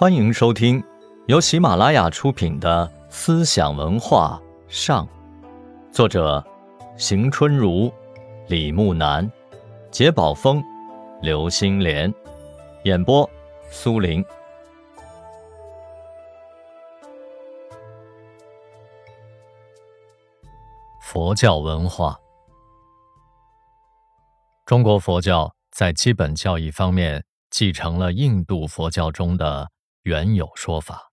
欢迎收听由喜马拉雅出品的《思想文化上》，作者邢春如、李木南、杰宝峰、刘星莲，演播苏林。佛教文化，中国佛教在基本教义方面继承了印度佛教中的原有说法，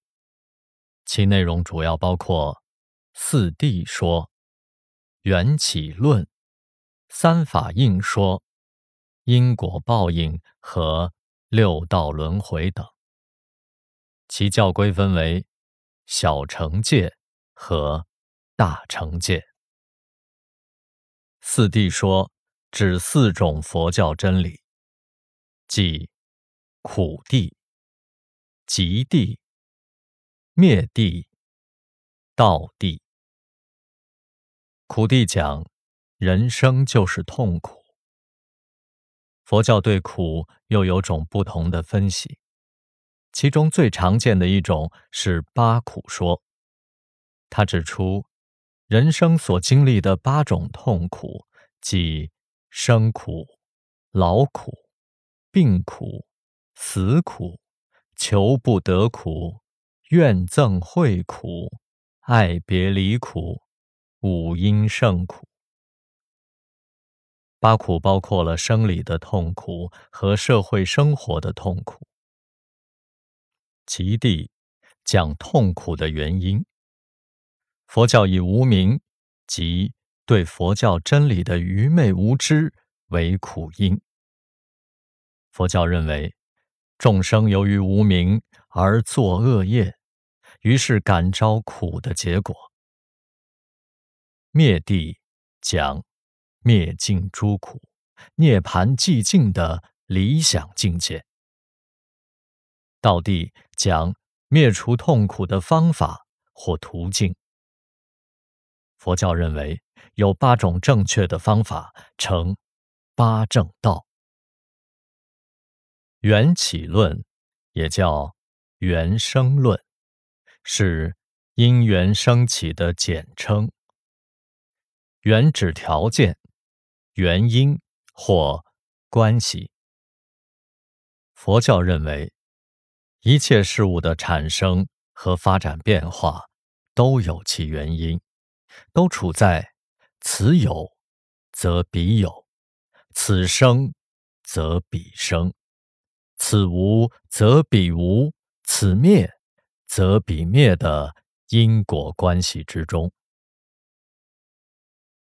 其内容主要包括四谛说、缘起论、三法印说、因果报应和六道轮回等。其教规分为小乘戒和大乘戒。四谛说指四种佛教真理，即苦谛、极地、灭地、道地。苦地讲人生就是痛苦。佛教对苦又有种不同的分析，其中最常见的一种是八苦说，他指出。人生所经历的八种痛苦，即生苦、老苦、病苦、死苦、求不得苦、怨憎会苦、爱别离苦、五阴盛苦。八苦包括了生理的痛苦和社会生活的痛苦。其地讲痛苦的原因。佛教以无明，即对佛教真理的愚昧无知为苦因。佛教认为，众生由于无明而作恶业，于是感召苦的结果。灭地讲灭尽诸苦、涅盘寂静的理想境界。道地讲灭除痛苦的方法或途径。佛教认为有八种正确的方法，称八正道。缘起论也叫缘生论，是因缘升起的简称。缘指条件、原因或关系。佛教认为，一切事物的产生和发展变化都有其原因。都处在此有则彼有，此生则彼生，此无则彼无，此灭则彼灭的因果关系之中。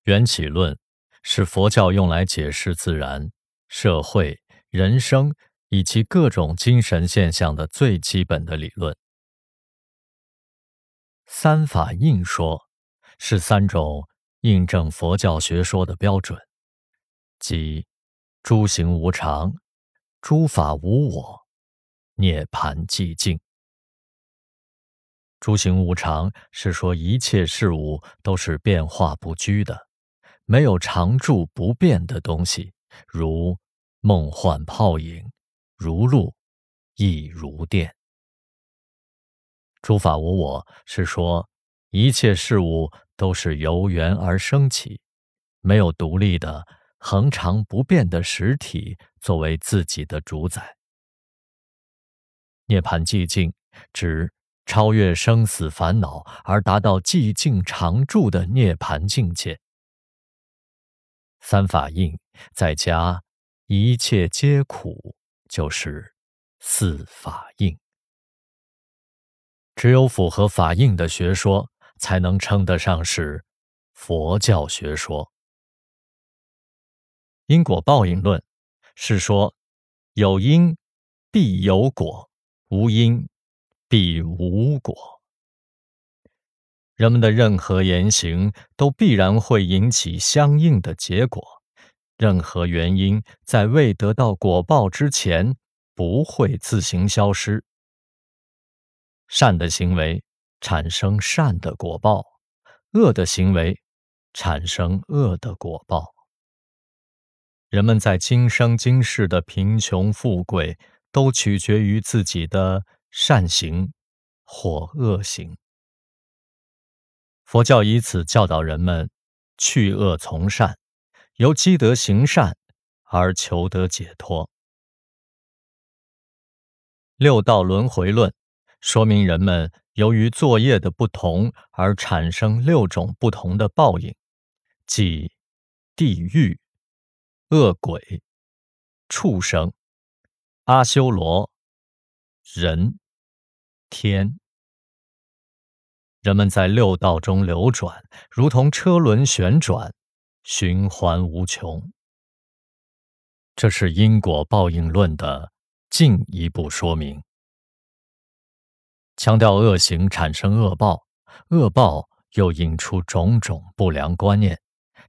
缘起论是佛教用来解释自然、社会、人生以及各种精神现象的最基本的理论。三法印说。是三种印证佛教学说的标准，即诸行无常、诸法无我、涅盘寂静。诸行无常是说一切事物都是变化不居的，没有常住不变的东西，如梦幻泡影，如露，亦如电。诸法无我是说一切事物。都是由缘而生起，没有独立的、恒常不变的实体作为自己的主宰。涅槃寂静，指超越生死烦恼而达到寂静常住的涅槃境界。三法印再加一切皆苦，就是四法印。只有符合法印的学说。才能称得上是佛教学说。因果报应论是说，有因必有果，无因必无果。人们的任何言行都必然会引起相应的结果，任何原因在未得到果报之前不会自行消失。善的行为。产生善的果报，恶的行为产生恶的果报。人们在今生今世的贫穷富贵，都取决于自己的善行或恶行。佛教以此教导人们去恶从善，由积德行善而求得解脱。六道轮回论说明人们由于作业的不同而产生六种不同的报应，即地狱、恶鬼、畜生、阿修罗、人、天。人们在六道中流转，如同车轮旋转，循环无穷。这是因果报应论的进一步说明，强调恶行产生恶报，恶报又引出种种不良观念，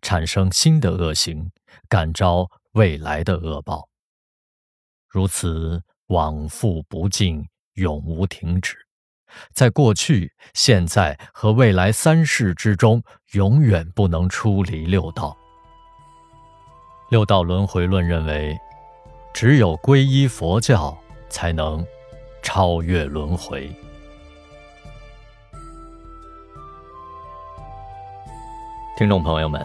产生新的恶行，感召未来的恶报，如此往复不尽，永无停止。在过去、现在和未来三世之中，永远不能出离六道。六道轮回论认为，只有皈依佛教，才能超越轮回。听众朋友们，